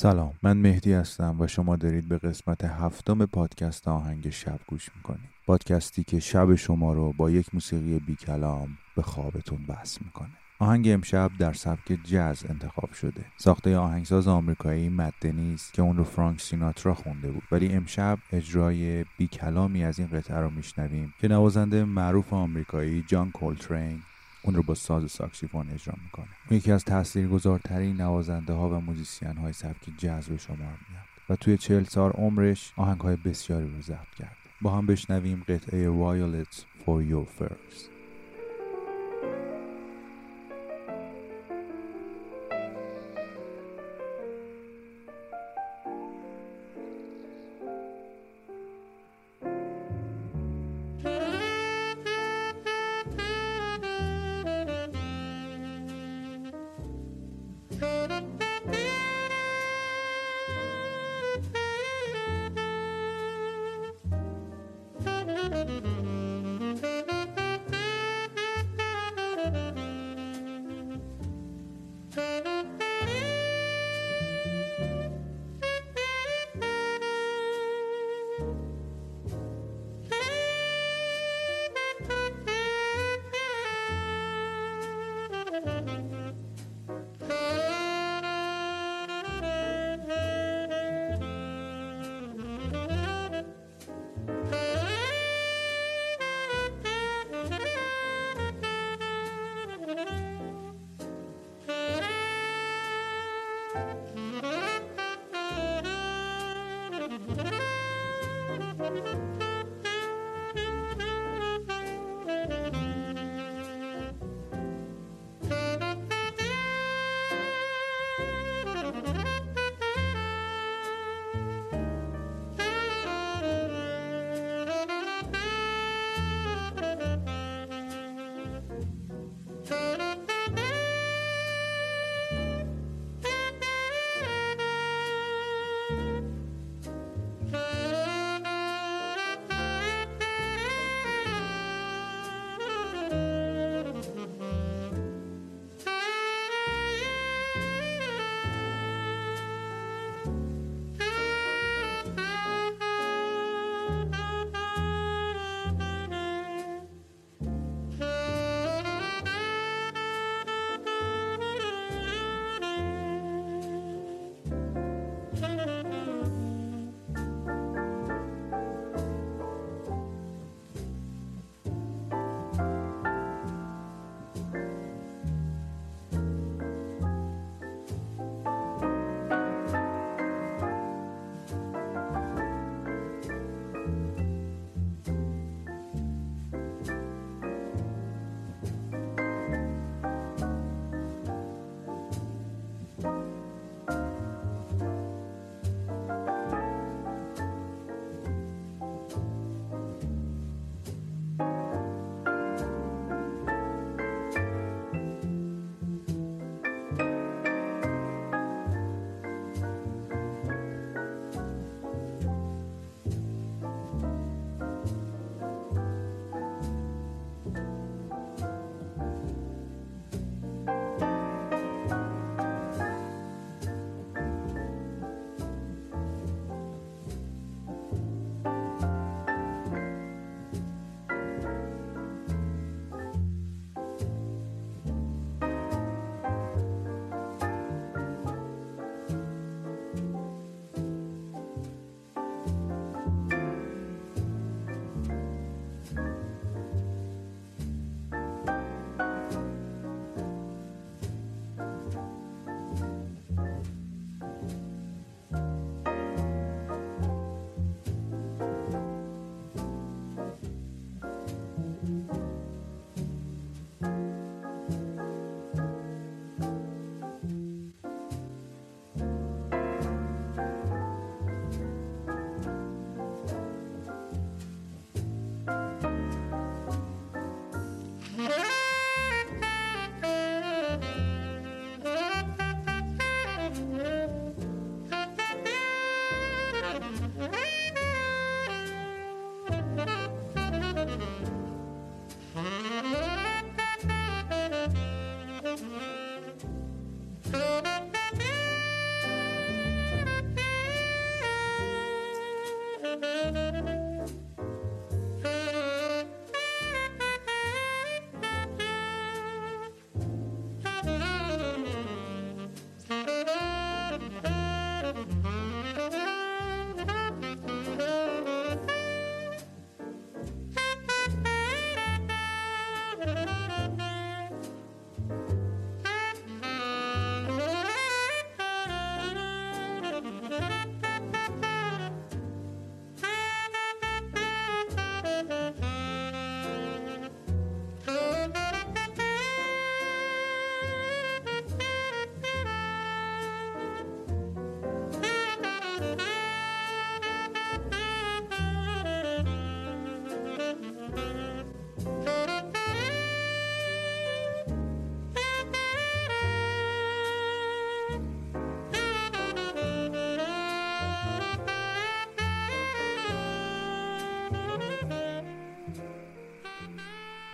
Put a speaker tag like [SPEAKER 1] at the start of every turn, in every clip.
[SPEAKER 1] سلام من مهدی هستم و شما دارید به قسمت هفتم پادکست آهنگ شب گوش می‌کنید. پادکستی که شب شما رو با یک موسیقی بی کلام به خوابتون وصل می‌کنه. آهنگ امشب در سبک جز انتخاب شده. ساخته آهنگساز آمریکایی مد که اون رو فرانک سیناترا خونده بود. ولی امشب اجرای بی کلامی از این قطعه رو میشنویم که نوازنده معروف آمریکایی جان کولترین اون رو با ساز ساکسیفون اجرا می‌کنه. اون یکی از تاثیرگذارترین نوازنده ها و موزیسین های سبک جز به شمار میاد و توی چهل سال عمرش آهنگ های بسیاری رو ضبط کرده. با هم بشنویم قطعه وایولت for your first.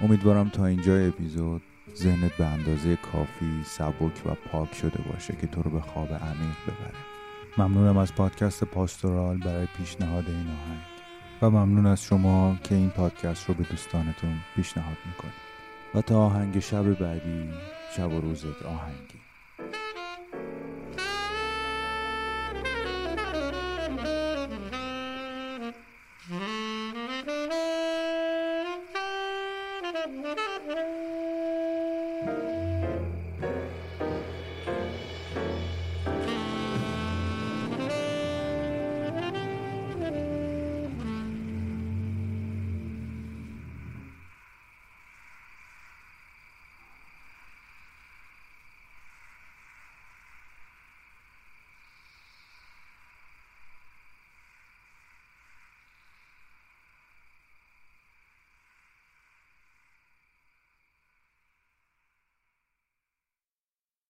[SPEAKER 1] امیدوارم تا اینجا اپیزود ذهنت به اندازه کافی سبک و پاک شده باشه که تو رو به خواب عمیق ببره. ممنونم از پادکست پاستورال برای پیشنهاد این آهنگ. و ممنون از شما که این پادکست رو به دوستانتون پیشنهاد می‌کنید. و تا آهنگ شب بعدی شب و روزت آهنگی.